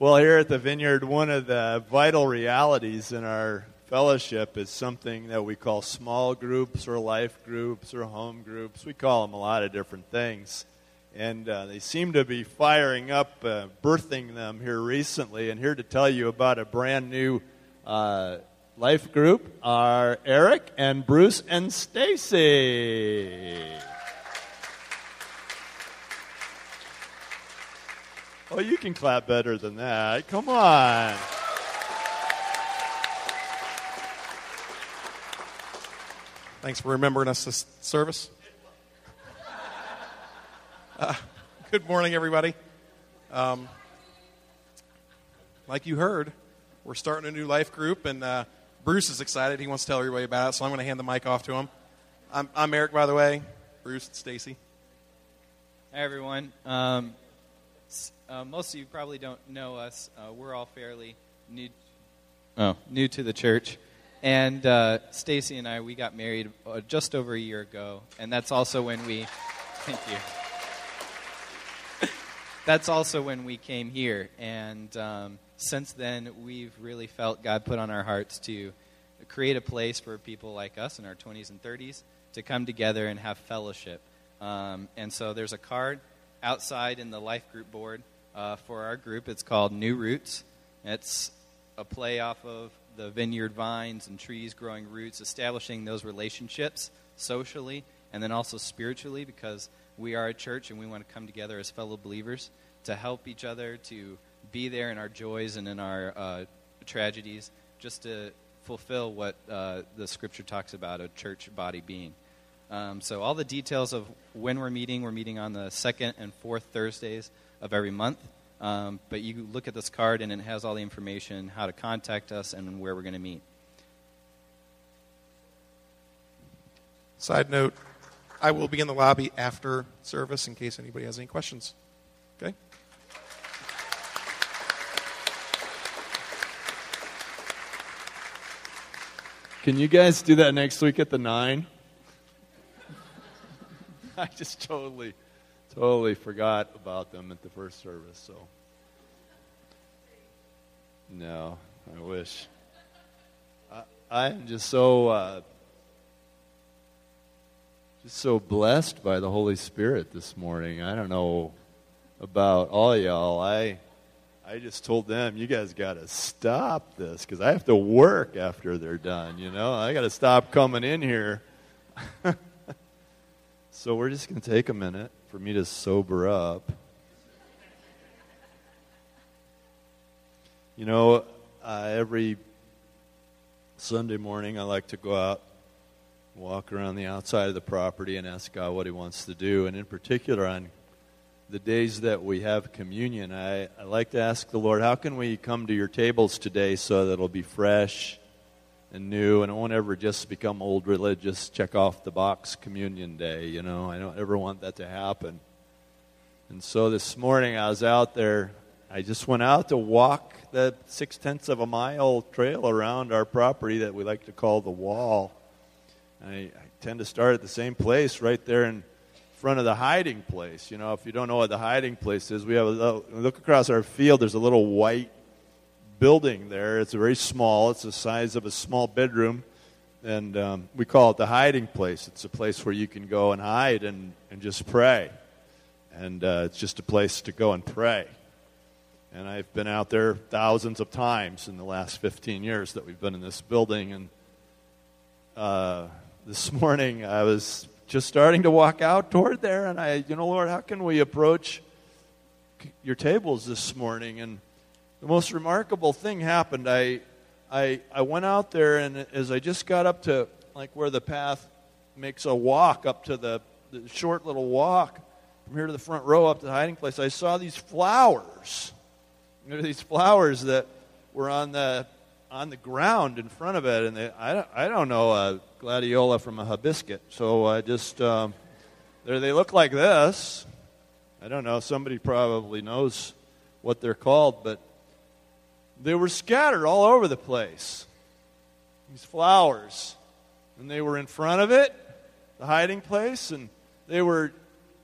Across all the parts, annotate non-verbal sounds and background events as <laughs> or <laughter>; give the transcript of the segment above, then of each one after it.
Well, here at the Vineyard, one of the vital realities in our fellowship is something that we call small groups or life groups or home groups. We call them a lot of different things. And uh, they seem to be firing up, uh, birthing them here recently. And here to tell you about a brand new uh, life group are Eric and Bruce and Stacy. Oh, you can clap better than that. Come on. Thanks for remembering us this service. Uh, good morning, everybody. Um, like you heard, we're starting a new life group, and uh, Bruce is excited. He wants to tell everybody about it, so I'm going to hand the mic off to him. I'm, I'm Eric, by the way. Bruce and Stacy. Hi, everyone. Um, uh, most of you probably don't know us. Uh, we're all fairly new, oh, new to the church. And uh, Stacy and I, we got married uh, just over a year ago. And that's also when we, <laughs> thank you. that's also when we came here. And um, since then, we've really felt God put on our hearts to create a place for people like us in our 20s and 30s to come together and have fellowship. Um, and so there's a card outside in the life group board uh, for our group. It's called New Roots. It's a play off of the vineyard vines and trees growing roots, establishing those relationships socially and then also spiritually because we are a church and we want to come together as fellow believers to help each other, to be there in our joys and in our uh, tragedies, just to fulfill what uh, the scripture talks about a church body being. Um, so, all the details of when we're meeting, we're meeting on the second and fourth Thursdays of every month. Um, but you look at this card and it has all the information, how to contact us, and where we're going to meet. Side note I will be in the lobby after service in case anybody has any questions. Okay? Can you guys do that next week at the 9? <laughs> I just totally totally forgot about them at the first service. So, no, I wish. I, am just so uh, just so blessed by the Holy Spirit this morning. I don't know about all y'all. I I just told them, you guys got to stop this because I have to work after they're done. You know, I got to stop coming in here. <laughs> so we're just going to take a minute for me to sober up. You know, uh, every Sunday morning I like to go out, walk around the outside of the property, and ask God what He wants to do. And in particular, on the days that we have communion, I, I like to ask the Lord, how can we come to your tables today so that it'll be fresh and new, and it won't ever just become old religious, check off the box communion day. You know, I don't ever want that to happen. And so this morning I was out there. I just went out to walk the six tenths of a mile trail around our property that we like to call the wall. I, I tend to start at the same place right there in front of the hiding place. You know, if you don't know what the hiding place is, we have a little, look across our field. There's a little white building there. It's very small. It's the size of a small bedroom, and um, we call it the hiding place. It's a place where you can go and hide and, and just pray, and uh, it's just a place to go and pray. And I've been out there thousands of times in the last 15 years that we've been in this building. And uh, this <laughs> morning I was just starting to walk out toward there, and I, you know, Lord, how can we approach your tables this morning? And the most remarkable thing happened. I, I, I went out there, and as I just got up to like where the path makes a walk up to the, the short little walk from here to the front row up to the hiding place, I saw these flowers. There were these flowers that were on the on the ground in front of it, and they, I, don't, I don't know a gladiola from a hibiscus, so I just um, they look like this. I don't know. Somebody probably knows what they're called, but they were scattered all over the place. These flowers. And they were in front of it, the hiding place, and they were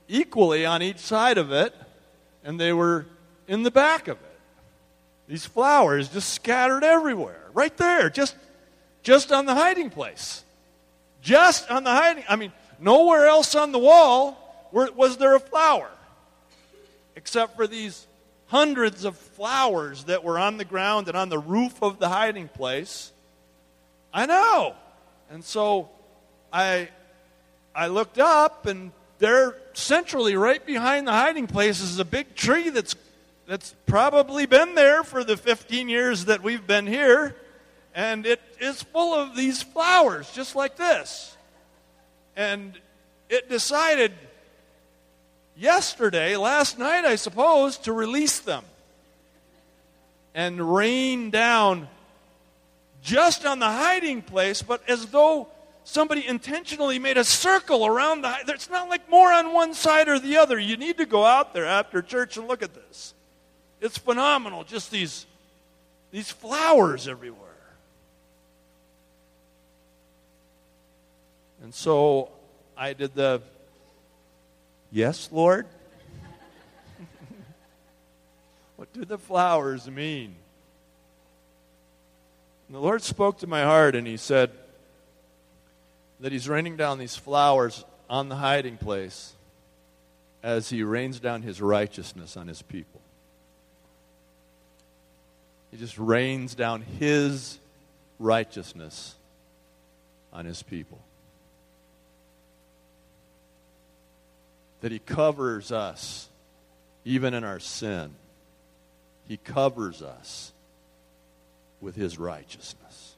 equally on each side of it, and they were in the back of it. these flowers just scattered everywhere, right there, just, just on the hiding place. Just on the hiding, I mean, nowhere else on the wall was there a flower, except for these hundreds of flowers that were on the ground and on the roof of the hiding place. I know. And so I, I looked up, and there, centrally, right behind the hiding place, is a big tree that's, that's probably been there for the 15 years that we've been here. And it is full of these flowers, just like this. And it decided yesterday, last night, I suppose, to release them and rain down just on the hiding place, but as though somebody intentionally made a circle around the. It's not like more on one side or the other. You need to go out there after church and look at this. It's phenomenal. Just these, these flowers everywhere. And so I did the, yes, Lord? what do the flowers mean? And the Lord spoke to my heart and He said that He's raining down these flowers on the hiding place as He rains down His righteousness on His people. He just rains down His righteousness on His people. That He covers us even in our sin. He covers us with his righteousness.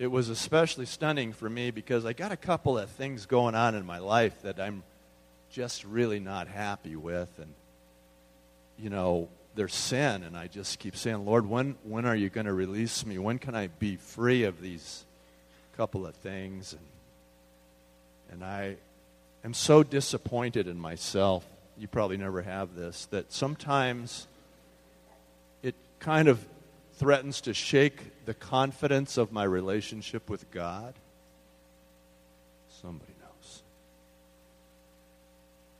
It was especially stunning for me because I got a couple of things going on in my life that I'm just really not happy with. And, you know, there's sin. And I just keep saying, Lord, when, when are you going to release me? When can I be free of these couple of things? And, and I am so disappointed in myself you probably never have this, that sometimes it kind of threatens to shake the confidence of my relationship with God. Somebody knows.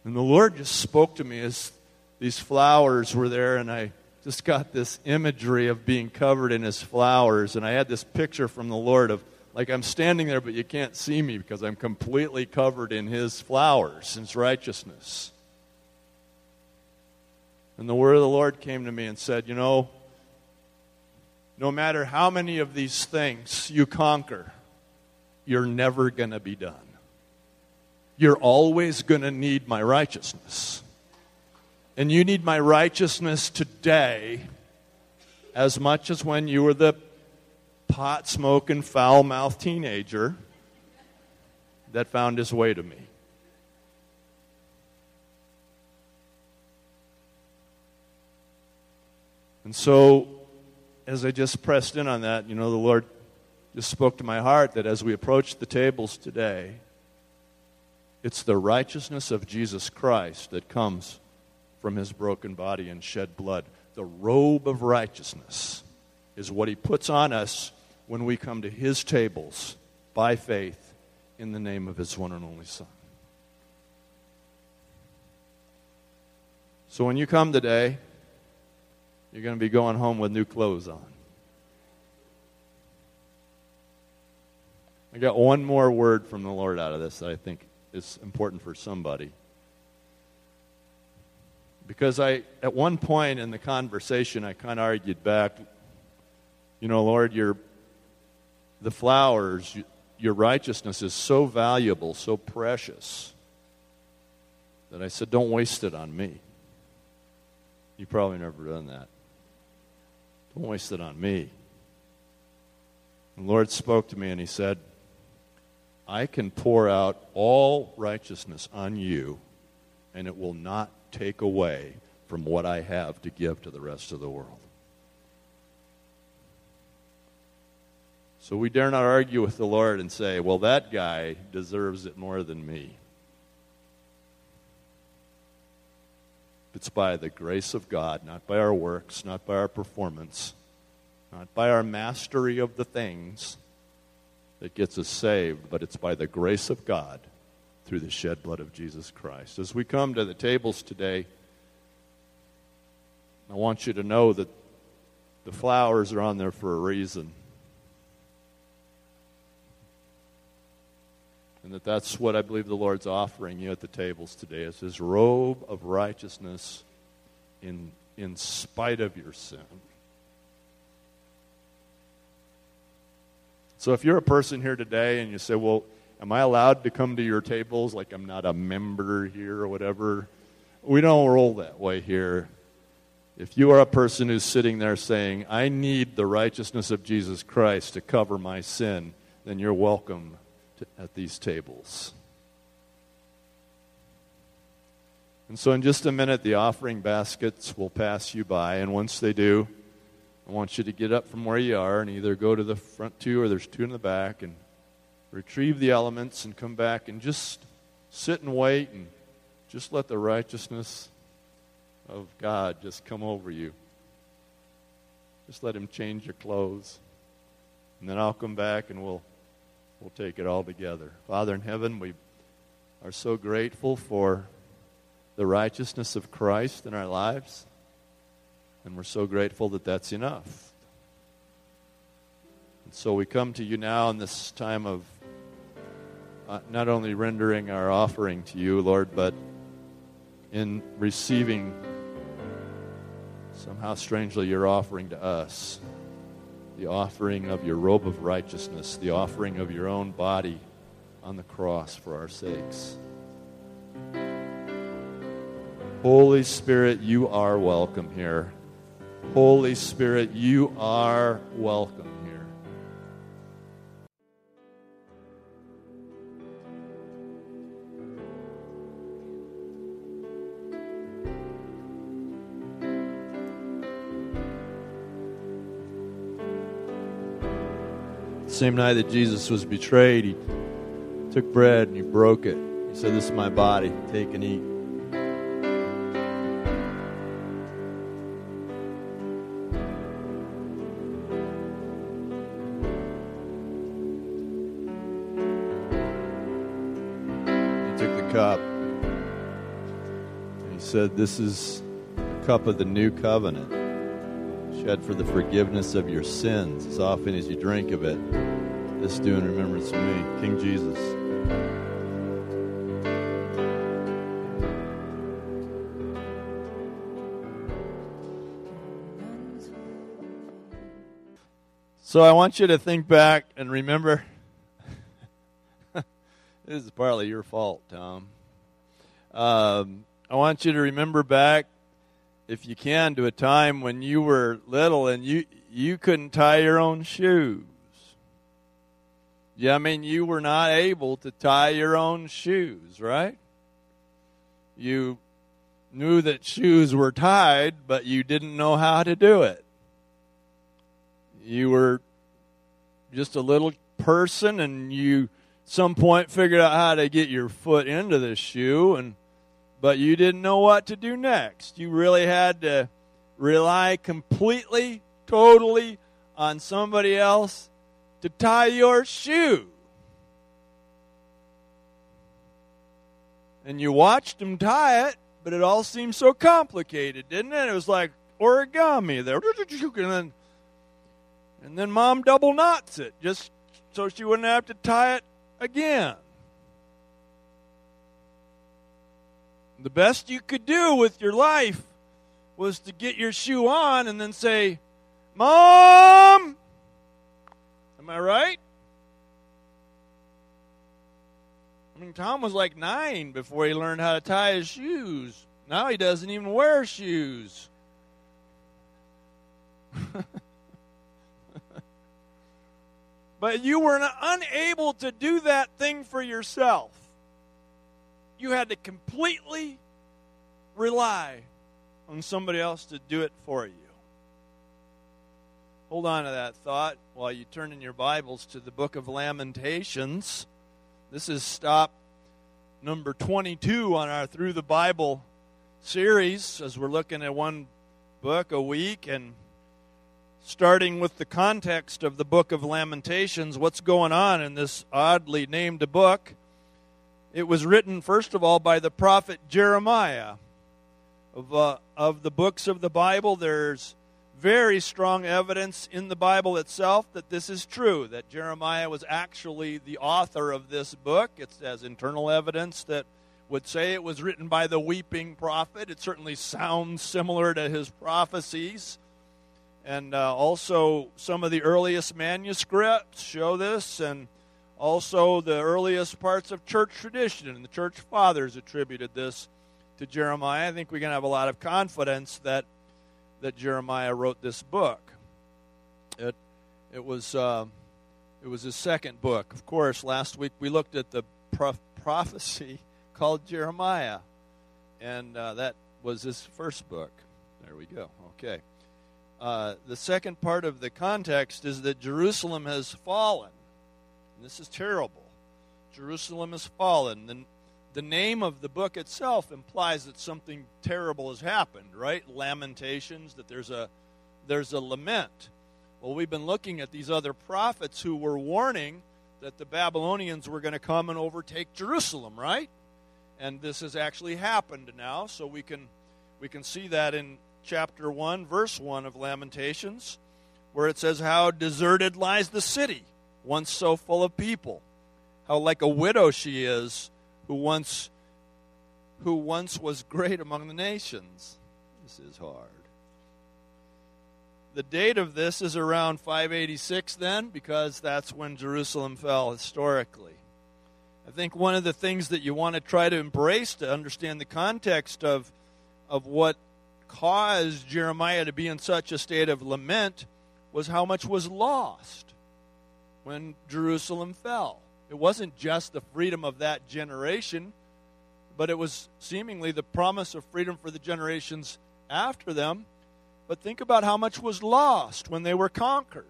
And the Lord just spoke to me as these flowers were there, and I just got this imagery of being covered in His flowers. And I had this picture from the Lord of like I'm standing there, but you can't see me because I'm completely covered in His flowers, His righteousness. And the word of the Lord came to me and said, You know, no matter how many of these things you conquer, you're never going to be done. You're always going to need my righteousness. And you need my righteousness today as much as when you were the pot smoking, foul mouthed teenager that found his way to me. And so, as I just pressed in on that, you know, the Lord just spoke to my heart that as we approach the tables today, it's the righteousness of Jesus Christ that comes from his broken body and shed blood. The robe of righteousness is what he puts on us when we come to his tables by faith in the name of his one and only Son. So when you come today, you're going to be going home with new clothes on. I got one more word from the Lord out of this that I think is important for somebody. Because I, at one point in the conversation, I kind of argued back, you know, Lord, your, the flowers, your righteousness is so valuable, so precious, that I said, don't waste it on me. You've probably never done that. Don't waste it on me. The Lord spoke to me and He said, I can pour out all righteousness on you, and it will not take away from what I have to give to the rest of the world. So we dare not argue with the Lord and say, well, that guy deserves it more than me. It's by the grace of God, not by our works, not by our performance, not by our mastery of the things that gets us saved, but it's by the grace of God through the shed blood of Jesus Christ. As we come to the tables today, I want you to know that the flowers are on there for a reason. And that that's what I believe the Lord's offering you at the tables today is his robe of righteousness in, in spite of your sin. So if you're a person here today and you say, well, am I allowed to come to your tables like I'm not a member here or whatever? We don't roll that way here. If you are a person who's sitting there saying, I need the righteousness of Jesus Christ to cover my sin, then you're welcome to, at these tables. And so, in just a minute, the offering baskets will pass you by. And once they do, I want you to get up from where you are and either go to the front two or there's two in the back and retrieve the elements and come back and just sit and wait and just let the righteousness of God just come over you. Just let Him change your clothes. And then I'll come back and we'll we'll take it all together. Father in heaven, we are so grateful for the righteousness of Christ in our lives. And we're so grateful that that's enough. And so we come to you now in this time of uh, not only rendering our offering to you, Lord, but in receiving somehow strangely your offering to us the offering of your robe of righteousness, the offering of your own body on the cross for our sakes. Holy Spirit, you are welcome here. Holy Spirit, you are welcome same night that Jesus was betrayed, he took bread and he broke it. He said, This is my body. Take and eat. He took the cup and he said, This is the cup of the new covenant shed for the forgiveness of your sins as often as you drink of it. This do in remembrance of me, King Jesus. So I want you to think back and remember <laughs> this is partly your fault, Tom. Um, I want you to remember back if you can, to a time when you were little and you you couldn't tie your own shoes. Yeah, I mean you were not able to tie your own shoes, right? You knew that shoes were tied, but you didn't know how to do it. You were just a little person and you some point figured out how to get your foot into the shoe and but you didn't know what to do next. You really had to rely completely, totally on somebody else to tie your shoe. And you watched them tie it, but it all seemed so complicated, didn't it? It was like origami there. And then, and then mom double knots it just so she wouldn't have to tie it again. The best you could do with your life was to get your shoe on and then say, Mom! Am I right? I mean, Tom was like nine before he learned how to tie his shoes. Now he doesn't even wear shoes. <laughs> but you were unable to do that thing for yourself you had to completely rely on somebody else to do it for you. Hold on to that thought while you turn in your Bibles to the book of Lamentations. This is stop number 22 on our Through the Bible series as we're looking at one book a week and starting with the context of the book of Lamentations, what's going on in this oddly named book. It was written, first of all, by the prophet Jeremiah. of, uh, of the books of the Bible. There's very strong evidence in the Bible itself that this is true, that Jeremiah was actually the author of this book. It has internal evidence that would say it was written by the weeping prophet. It certainly sounds similar to his prophecies. And uh, also, some of the earliest manuscripts show this, and also the earliest parts of church tradition and the church fathers attributed this to Jeremiah. I think we can have a lot of confidence that that Jeremiah wrote this book. It it was uh, it was his second book. Of course, last week we looked at the pro- prophecy <laughs> called Jeremiah, and uh, that was his first book. There we go. Okay. Uh, the second part of the context is that Jerusalem has fallen. And this is terrible. Jerusalem has fallen. The, the name of the book itself implies that something terrible has happened, right? Lamentations, that there's a there's a lament. Well, we've been looking at these other prophets who were warning that the Babylonians were going to come and overtake Jerusalem, right? And this has actually happened now, so we can we can see that in chapter 1, verse 1 of Lamentations, where it says, How deserted lies the city, once so full of people. How like a widow she is, who once who once was great among the nations. This is hard. The date of this is around 586 then, because that's when Jerusalem fell historically. I think one of the things that you want to try to embrace to understand the context of, of what caused Jeremiah to be in such a state of lament was how much was lost when Jerusalem fell. It wasn't just the freedom of that generation, but it was seemingly the promise of freedom for the generations after them. But think about how much was lost when they were conquered.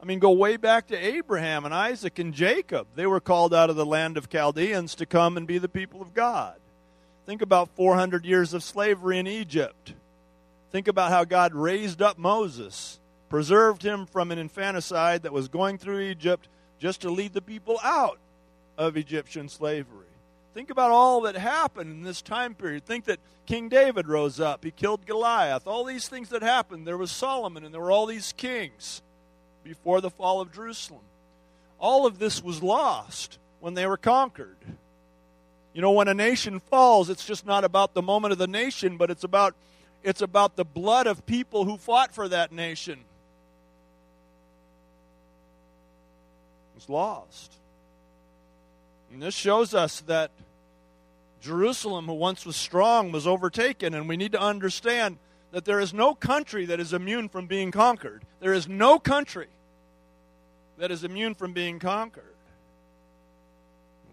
I mean, go way back to Abraham and Isaac and Jacob. They were called out of the land of Chaldeans to come and be the people of God. Think about 400 years of slavery in Egypt. Think about how God raised up Moses, preserved him from an infanticide that was going through Egypt just to lead the people out of Egyptian slavery. Think about all that happened in this time period. Think that King David rose up, he killed Goliath. All these things that happened. There was Solomon, and there were all these kings before the fall of Jerusalem. All of this was lost when they were conquered. You know, when a nation falls, it's just not about the moment of the nation, but it's about it's about the blood of people who fought for that nation. It's lost. And this shows us that Jerusalem, who once was strong, was overtaken, and we need to understand that there is no country that is immune from being conquered. There is no country that is immune from being conquered.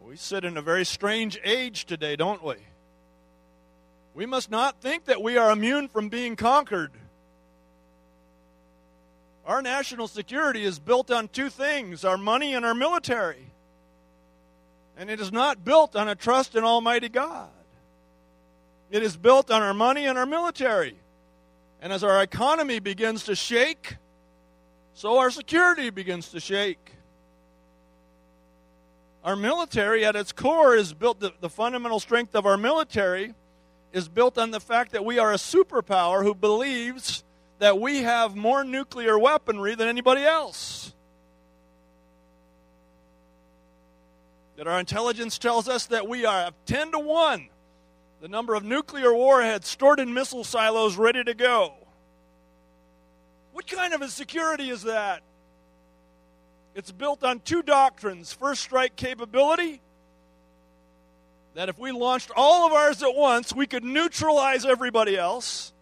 We sit in a very strange age today, don't we? We must not think that we are immune from being conquered. Our national security is built on two things our money and our military. And it is not built on a trust in Almighty God. It is built on our money and our military. And as our economy begins to shake, so our security begins to shake. Our military, at its core, is built, the, the fundamental strength of our military is built on the fact that we are a superpower who believes that we have more nuclear weaponry than anybody else. That our intelligence tells us that we are 10 to 1 the number of nuclear warheads stored in missile silos ready to go. What kind of a security is that? It's built on two doctrines first strike capability that if we launched all of ours at once, we could neutralize everybody else.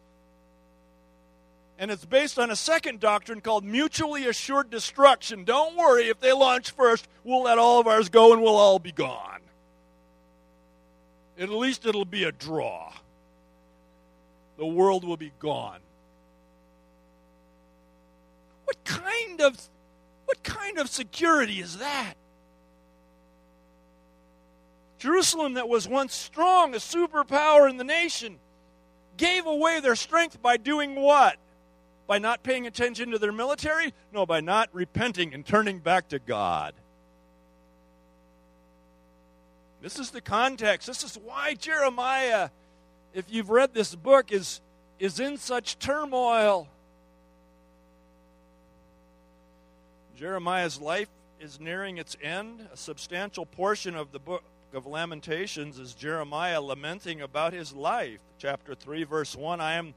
And it's based on a second doctrine called mutually assured destruction. Don't worry, if they launch first, we'll let all of ours go and we'll all be gone. At least it'll be a draw. The world will be gone. What kind of what kind of security is that? Jerusalem, that was once strong, a superpower in the nation, gave away their strength by doing what? By not paying attention to their military? No, by not repenting and turning back to God. This is the context. This is why Jeremiah if you've read this book, is, is in such turmoil. Jeremiah's life is nearing its end. A substantial portion of the book of Lamentations is Jeremiah lamenting about his life. Chapter 3, verse 1 I am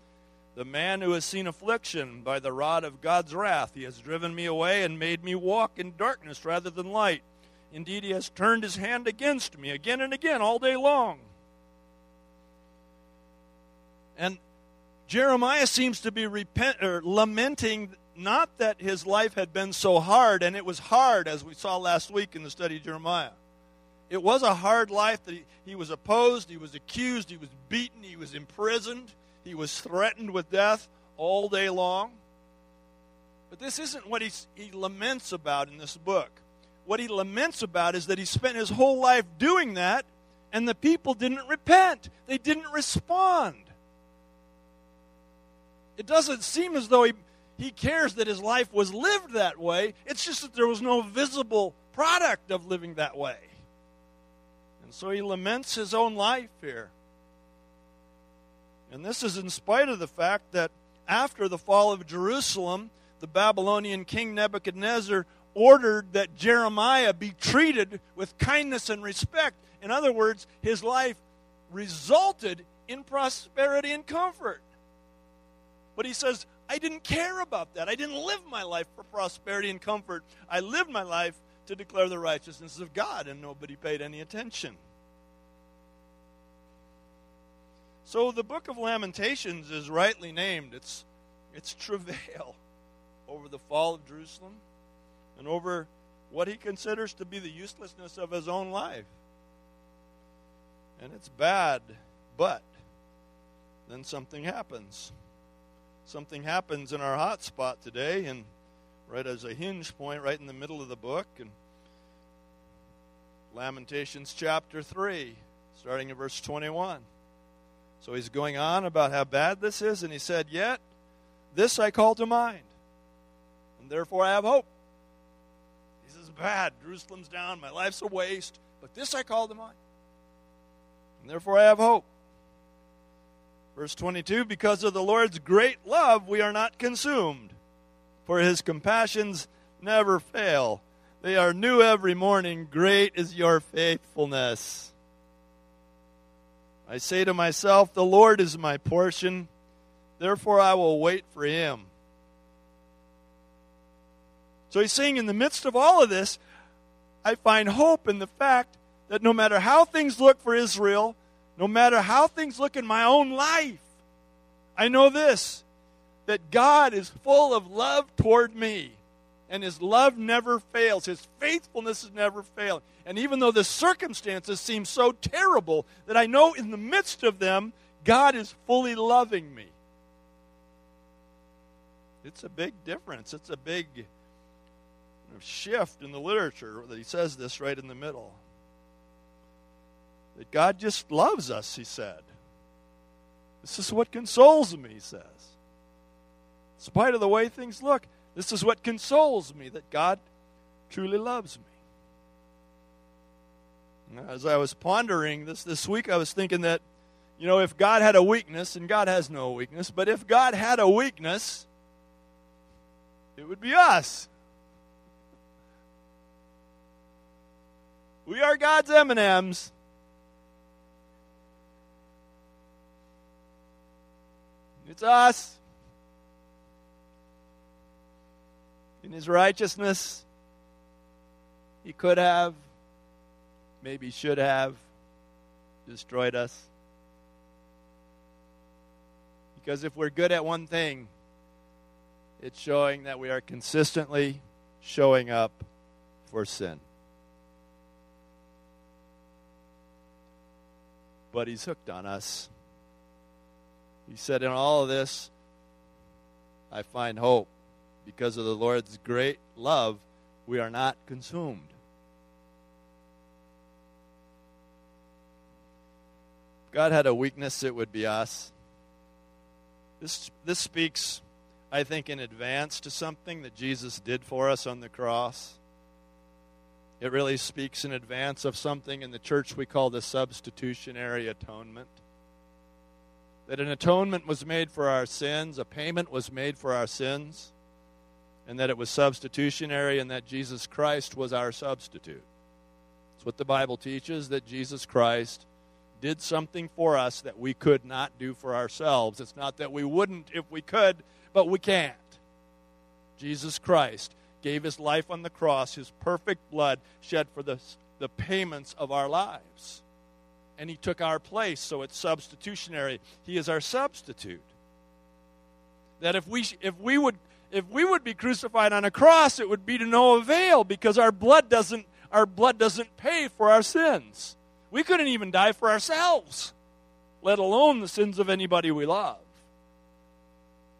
the man who has seen affliction by the rod of God's wrath. He has driven me away and made me walk in darkness rather than light. Indeed, he has turned his hand against me again and again all day long. And Jeremiah seems to be repent, or lamenting not that his life had been so hard, and it was hard, as we saw last week in the study of Jeremiah. It was a hard life that he, he was opposed, he was accused, he was beaten, he was imprisoned, he was threatened with death all day long. But this isn't what he, he laments about in this book. What he laments about is that he spent his whole life doing that, and the people didn't repent. They didn't respond. It doesn't seem as though he, he cares that his life was lived that way. It's just that there was no visible product of living that way. And so he laments his own life here. And this is in spite of the fact that after the fall of Jerusalem, the Babylonian king Nebuchadnezzar ordered that Jeremiah be treated with kindness and respect. In other words, his life resulted in prosperity and comfort. But he says, I didn't care about that. I didn't live my life for prosperity and comfort. I lived my life to declare the righteousness of God, and nobody paid any attention. So the book of Lamentations is rightly named. It's, it's travail over the fall of Jerusalem and over what he considers to be the uselessness of his own life. And it's bad, but then something happens. Something happens in our hot spot today, and right as a hinge point, right in the middle of the book, and Lamentations chapter 3, starting in verse 21. So he's going on about how bad this is, and he said, Yet this I call to mind, and therefore I have hope. He says, Bad, Jerusalem's down, my life's a waste, but this I call to mind, and therefore I have hope. Verse 22 Because of the Lord's great love, we are not consumed, for his compassions never fail. They are new every morning. Great is your faithfulness. I say to myself, The Lord is my portion, therefore I will wait for him. So he's saying, in the midst of all of this, I find hope in the fact that no matter how things look for Israel, no matter how things look in my own life, I know this that God is full of love toward me and his love never fails. His faithfulness has never failed. And even though the circumstances seem so terrible, that I know in the midst of them, God is fully loving me. It's a big difference. It's a big shift in the literature that he says this right in the middle. That God just loves us, he said. This is what consoles me, he says. In spite of the way things look, this is what consoles me that God truly loves me. As I was pondering this this week, I was thinking that, you know, if God had a weakness, and God has no weakness, but if God had a weakness, it would be us. We are God's M&Ms. It's us. In his righteousness, he could have, maybe should have, destroyed us. Because if we're good at one thing, it's showing that we are consistently showing up for sin. But he's hooked on us. He said, In all of this, I find hope because of the Lord's great love, we are not consumed. If God had a weakness, it would be us. This, this speaks, I think, in advance to something that Jesus did for us on the cross. It really speaks in advance of something in the church we call the substitutionary atonement. that an atonement was made for our sins, a payment was made for our sins, and that it was substitutionary, and that Jesus Christ was our substitute. That's what the Bible teaches that Jesus Christ did something for us that we could not do for ourselves. It's not that we wouldn't if we could, but we can't. Jesus Christ gave his life on the cross, his perfect blood shed for the, the payments of our lives. And he took our place, so it's substitutionary. He is our substitute. That if we, if we would if we would be crucified on a cross, it would be to no avail because our blood doesn't our blood doesn't pay for our sins. We couldn't even die for ourselves, let alone the sins of anybody we love.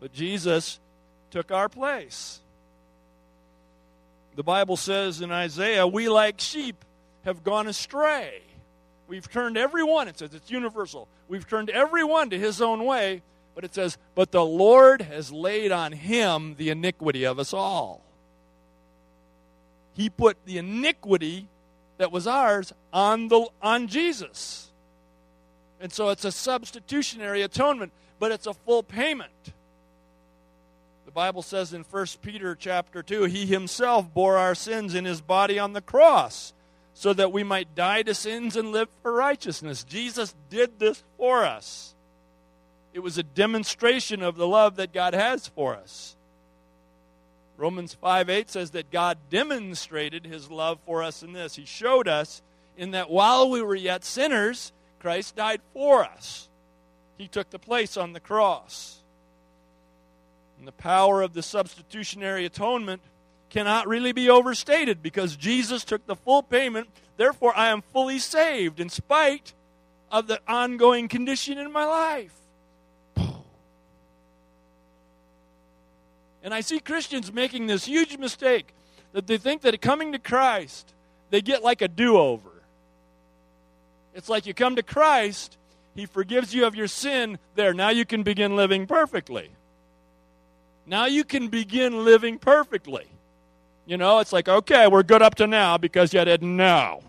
But Jesus took our place. The Bible says in Isaiah, we like sheep have gone astray. We've turned everyone, it says it's universal. We've turned everyone to his own way, but it says, but the Lord has laid on him the iniquity of us all. He put the iniquity that was ours on the on Jesus. And so it's a substitutionary atonement, but it's a full payment. The Bible says in 1 Peter chapter 2, he himself bore our sins in his body on the cross so that we might die to sins and live for righteousness. Jesus did this for us. It was a demonstration of the love that God has for us. Romans 5 8 says that God demonstrated his love for us in this. He showed us in that while we were yet sinners, Christ died for us. He took the place on the cross. And the power of the substitutionary atonement cannot really be overstated because Jesus took the full payment. Therefore, I am fully saved in spite of the ongoing condition in my life. And I see Christians making this huge mistake that they think that coming to Christ, they get like a do over. It's like you come to Christ, He forgives you of your sin. There, now you can begin living perfectly. Now you can begin living perfectly. You know, it's like, okay, we're good up to now because you didn't know.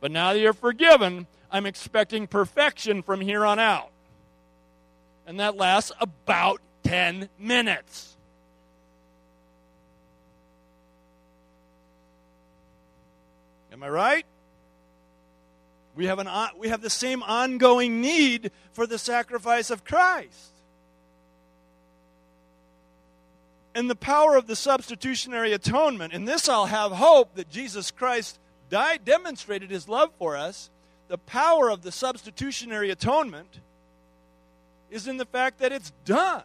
But now that you're forgiven, I'm expecting perfection from here on out. And that lasts about 10 minutes. Am I right? We have, an, we have the same ongoing need for the sacrifice of Christ. And the power of the substitutionary atonement, in this I'll have hope that Jesus Christ died, demonstrated his love for us. The power of the substitutionary atonement is in the fact that it's done.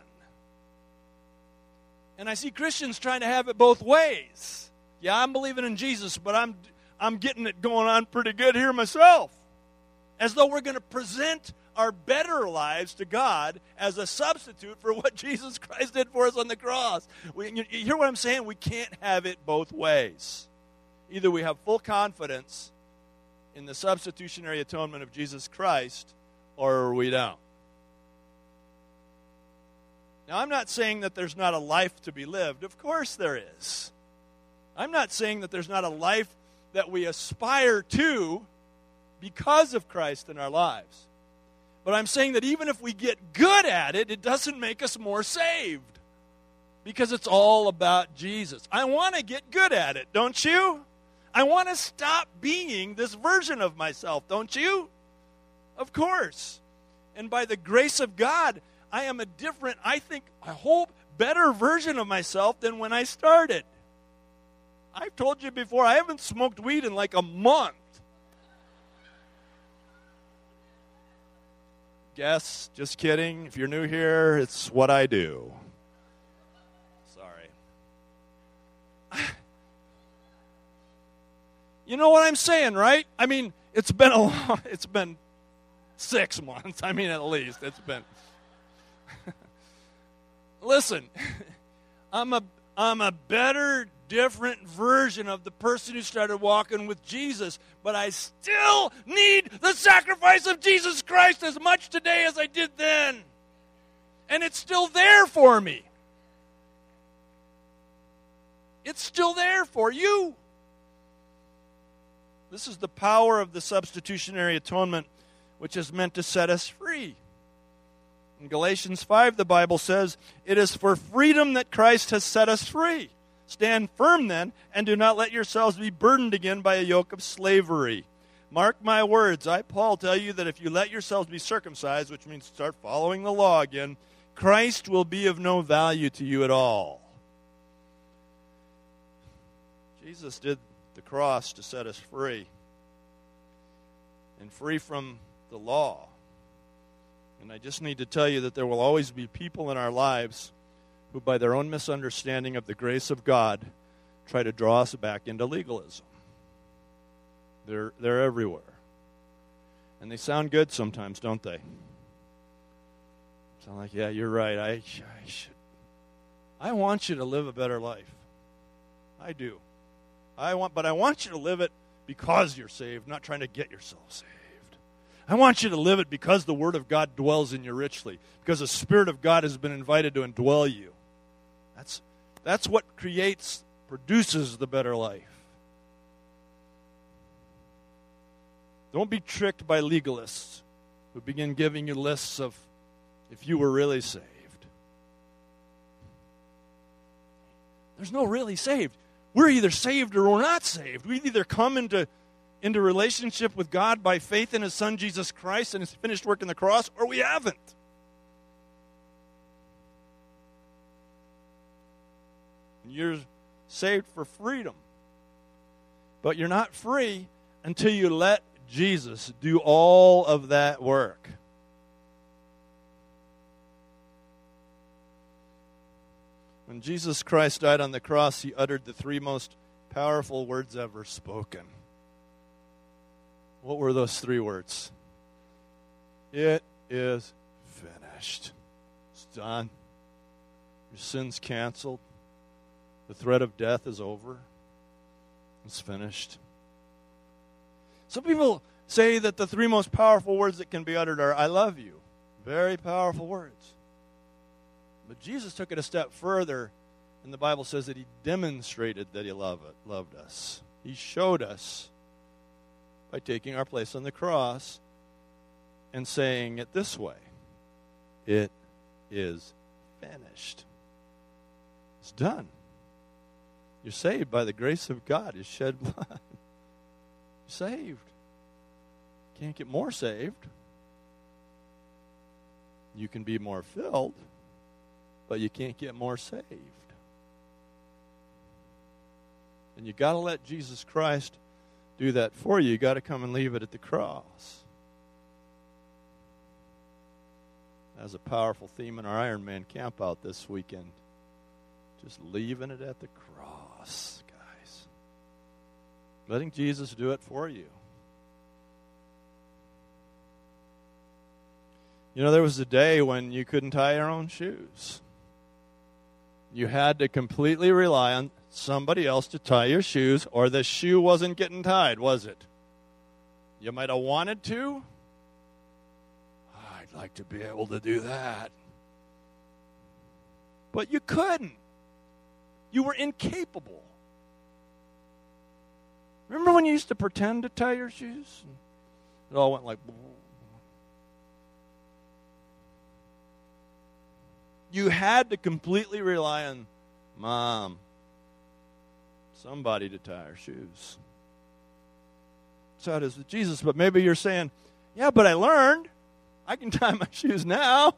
And I see Christians trying to have it both ways. Yeah, I'm believing in Jesus, but I'm I'm getting it going on pretty good here myself. As though we're going to present our better lives to God as a substitute for what <laughs> Jesus Christ did for us on the cross. We, you, you hear what I'm saying? We can't have it both ways. Either we have full confidence in the substitutionary atonement of Jesus Christ, or we don't. Now, I'm not saying that there's not a life to be lived. Of course there is. I'm not saying that there's not a life that we aspire to because of Christ in our lives. But I'm saying that even if we get good at it, it doesn't make us more saved. Because it's all about Jesus. I want to get good at it, don't you? I want to stop being this version of myself, don't you? Of course. And by the grace of God, I am a different, I think, I hope, better version of myself than when I started. I've told you before, I haven't smoked weed in like a month. Guess, just kidding. If you're new here, it's what I do. Sorry. <sighs> you know what I'm saying, right? I mean, it's been a <laughs> long, it's been 6 months. I mean, at least it's been <laughs> Listen. <laughs> I'm a I'm a better different version of the person who started walking with Jesus, but I still need the sacrifice of Jesus Christ as much today as I did then. And it's still there for me. It's still there for you. This is the power of the substitutionary atonement, which is meant to set us free. In Galatians 5, the Bible says, It is for freedom that Christ has set us free. Stand firm then, and do not let yourselves be burdened again by a yoke of slavery. Mark my words. I, Paul, tell you that if you let yourselves be circumcised, which means start following the law again, Christ will be of no value to you at all. Jesus did the cross to set us free and free from the law. And I just need to tell you that there will always be people in our lives who, by their own misunderstanding of the grace of God, try to draw us back into legalism. They're, they're everywhere. And they sound good sometimes, don't they? Sound like, yeah, you're right. I, I should. I want you to live a better life. I do. I want, but I want you to live it because you're saved, not trying to get yourself saved. I want you to live it because the Word of God dwells in you richly, because the Spirit of God has been invited to indwell you. That's, that's what creates, produces the better life. Don't be tricked by legalists who begin giving you lists of if you were really saved. There's no really saved. We're either saved or we're not saved. We either come into, into relationship with God by faith in His Son Jesus Christ and His finished work in the cross, or we haven't. You're saved for freedom. But you're not free until you let Jesus do all of that work. When Jesus Christ died on the cross, he uttered the three most powerful words ever spoken. What were those three words? It is finished. It's done. Your sin's canceled. The threat of death is over. It's finished. Some people say that the three most powerful words that can be uttered are, I love you. Very powerful words. But Jesus took it a step further, and the Bible says that he demonstrated that he loved, loved us. He showed us by taking our place on the cross and saying it this way It is finished. It's done. You're saved by the grace of God, His shed <laughs> blood. You're saved. Can't get more saved. You can be more filled, but you can't get more saved. And you got to let Jesus Christ do that for you. You got to come and leave it at the cross. As a powerful theme in our Ironman camp out this weekend. Just leaving it at the cross, guys. Letting Jesus do it for you. You know, there was a day when you couldn't tie your own shoes. You had to completely rely on somebody else to tie your shoes, or the shoe wasn't getting tied, was it? You might have wanted to. I'd like to be able to do that. But you couldn't. You were incapable. Remember when you used to pretend to tie your shoes? It all went like. You had to completely rely on mom, somebody to tie our shoes. So it is with Jesus. But maybe you're saying, yeah, but I learned. I can <laughs> tie my shoes now.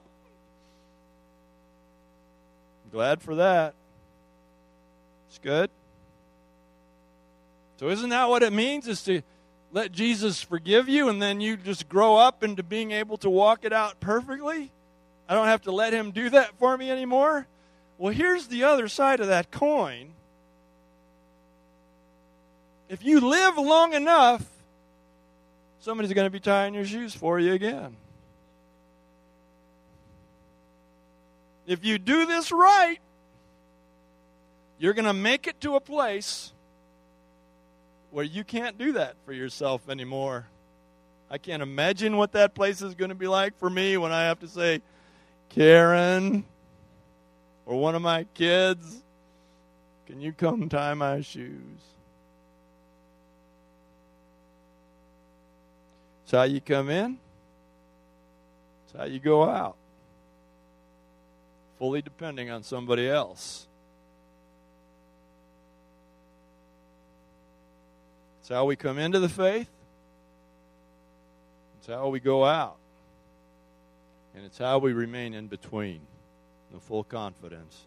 glad for that. It's good. So, isn't that what it means? Is to let Jesus forgive you and then you just grow up into being able to walk it out perfectly? I don't have to let him do that for me anymore? Well, here's the other side of that coin. If you live long enough, somebody's going to be tying your shoes for you again. If you do this right, you're going to make it to a place where you can't do that for yourself anymore. I can't imagine what that place is going to be like for me when I have to say, Karen, or one of my kids, can you come tie my shoes? It's how you come in, it's how you go out. fully depending on somebody else. It's how we come into the faith. It's how we go out. And it's how we remain in between the full confidence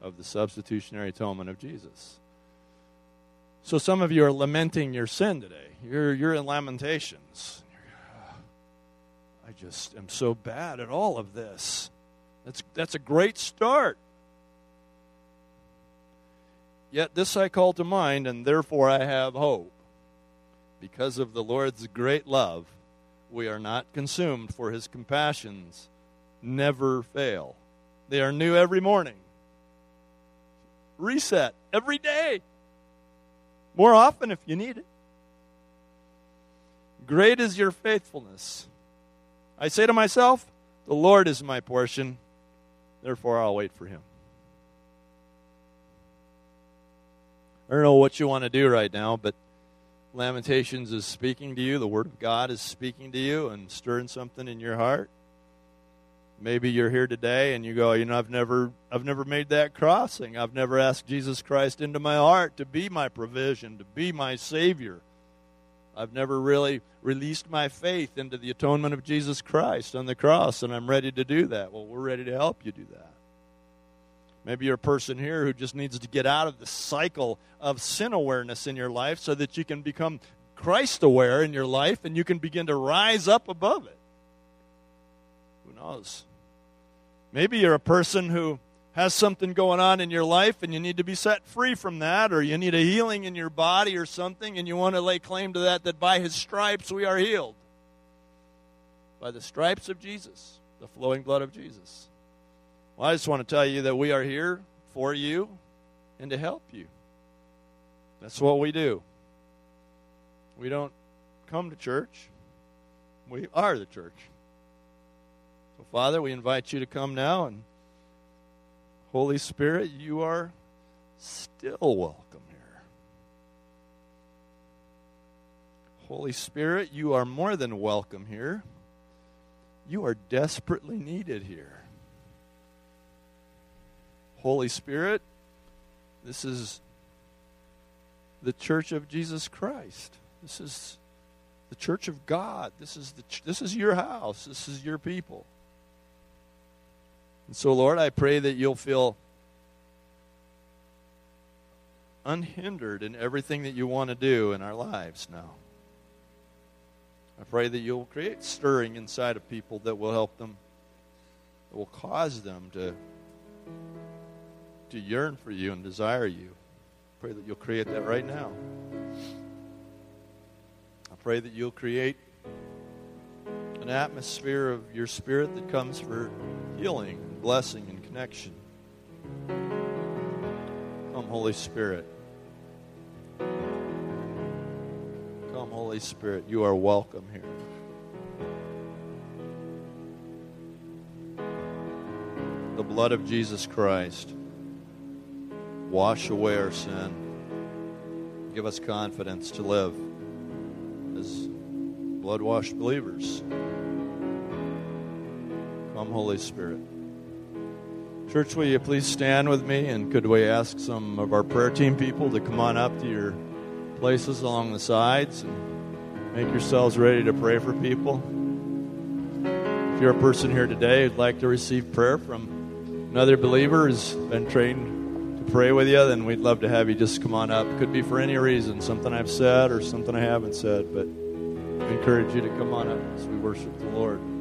of the substitutionary atonement of Jesus. So some of you are lamenting your sin today. You're, you're in lamentations. I just am so bad at all of this. That's, that's a great start. Yet this I call to mind, and therefore I have hope. Because of the Lord's great love, we are not consumed, for his compassions never fail. They are new every morning. Reset every day. More often if you need it. Great is your faithfulness. I say to myself, The Lord is my portion, therefore I'll wait for him. I don't know what you want to do right now, but Lamentations is speaking to you. The Word of God is speaking to you and stirring something in your heart. Maybe you're here today and you go, you know, I've never, I've never made that crossing. I've never asked Jesus Christ into my heart to be my provision, to be my Savior. I've never really released my faith into the atonement of Jesus Christ on the cross, and I'm ready to do that. Well, we're ready to help you do that. Maybe you're a person here who just needs to get out of the cycle of sin awareness in your life so that you can become Christ aware in your life and you can begin to rise up above it. Who knows? Maybe you're a person who has something going on in your life and you need to be set free from that, or you need a healing in your body or something, and you want to lay claim to that, that by his stripes we are healed. By the stripes of Jesus, the flowing blood of Jesus. Well, I just want to tell you that we are here for you and to help you. That's what we do. We don't come to church, we are the church. So, Father, we invite you to come now, and Holy Spirit, you are still welcome here. Holy Spirit, you are more than welcome here. You are desperately needed here. Holy Spirit, this is the church of Jesus Christ. This is the church of God. This is the ch- this is your house. This is your people. And so Lord, I pray that you'll feel unhindered in everything that you want to do in our lives now. I pray that you'll create stirring inside of people that will help them, that will cause them to to yearn for you and desire you. Pray that you'll create that right now. I pray that you'll create an atmosphere of your spirit that comes for healing and blessing and connection. Come, Holy Spirit. Come, Holy Spirit. You are welcome here. The blood of Jesus Christ wash away our sin. Give us confidence to live as blood washed believers. Come, Holy Spirit. Church, will you please stand with me? And could we ask some of our prayer team people to come on up to your places along the sides and make yourselves ready to pray for people? If you're a person here today who'd like to receive prayer from another believer who's been trained pray with you, then we'd love to have you just come on up. Could be for any reason, something I've said or something I haven't said, but I encourage you to come on up as we worship the Lord.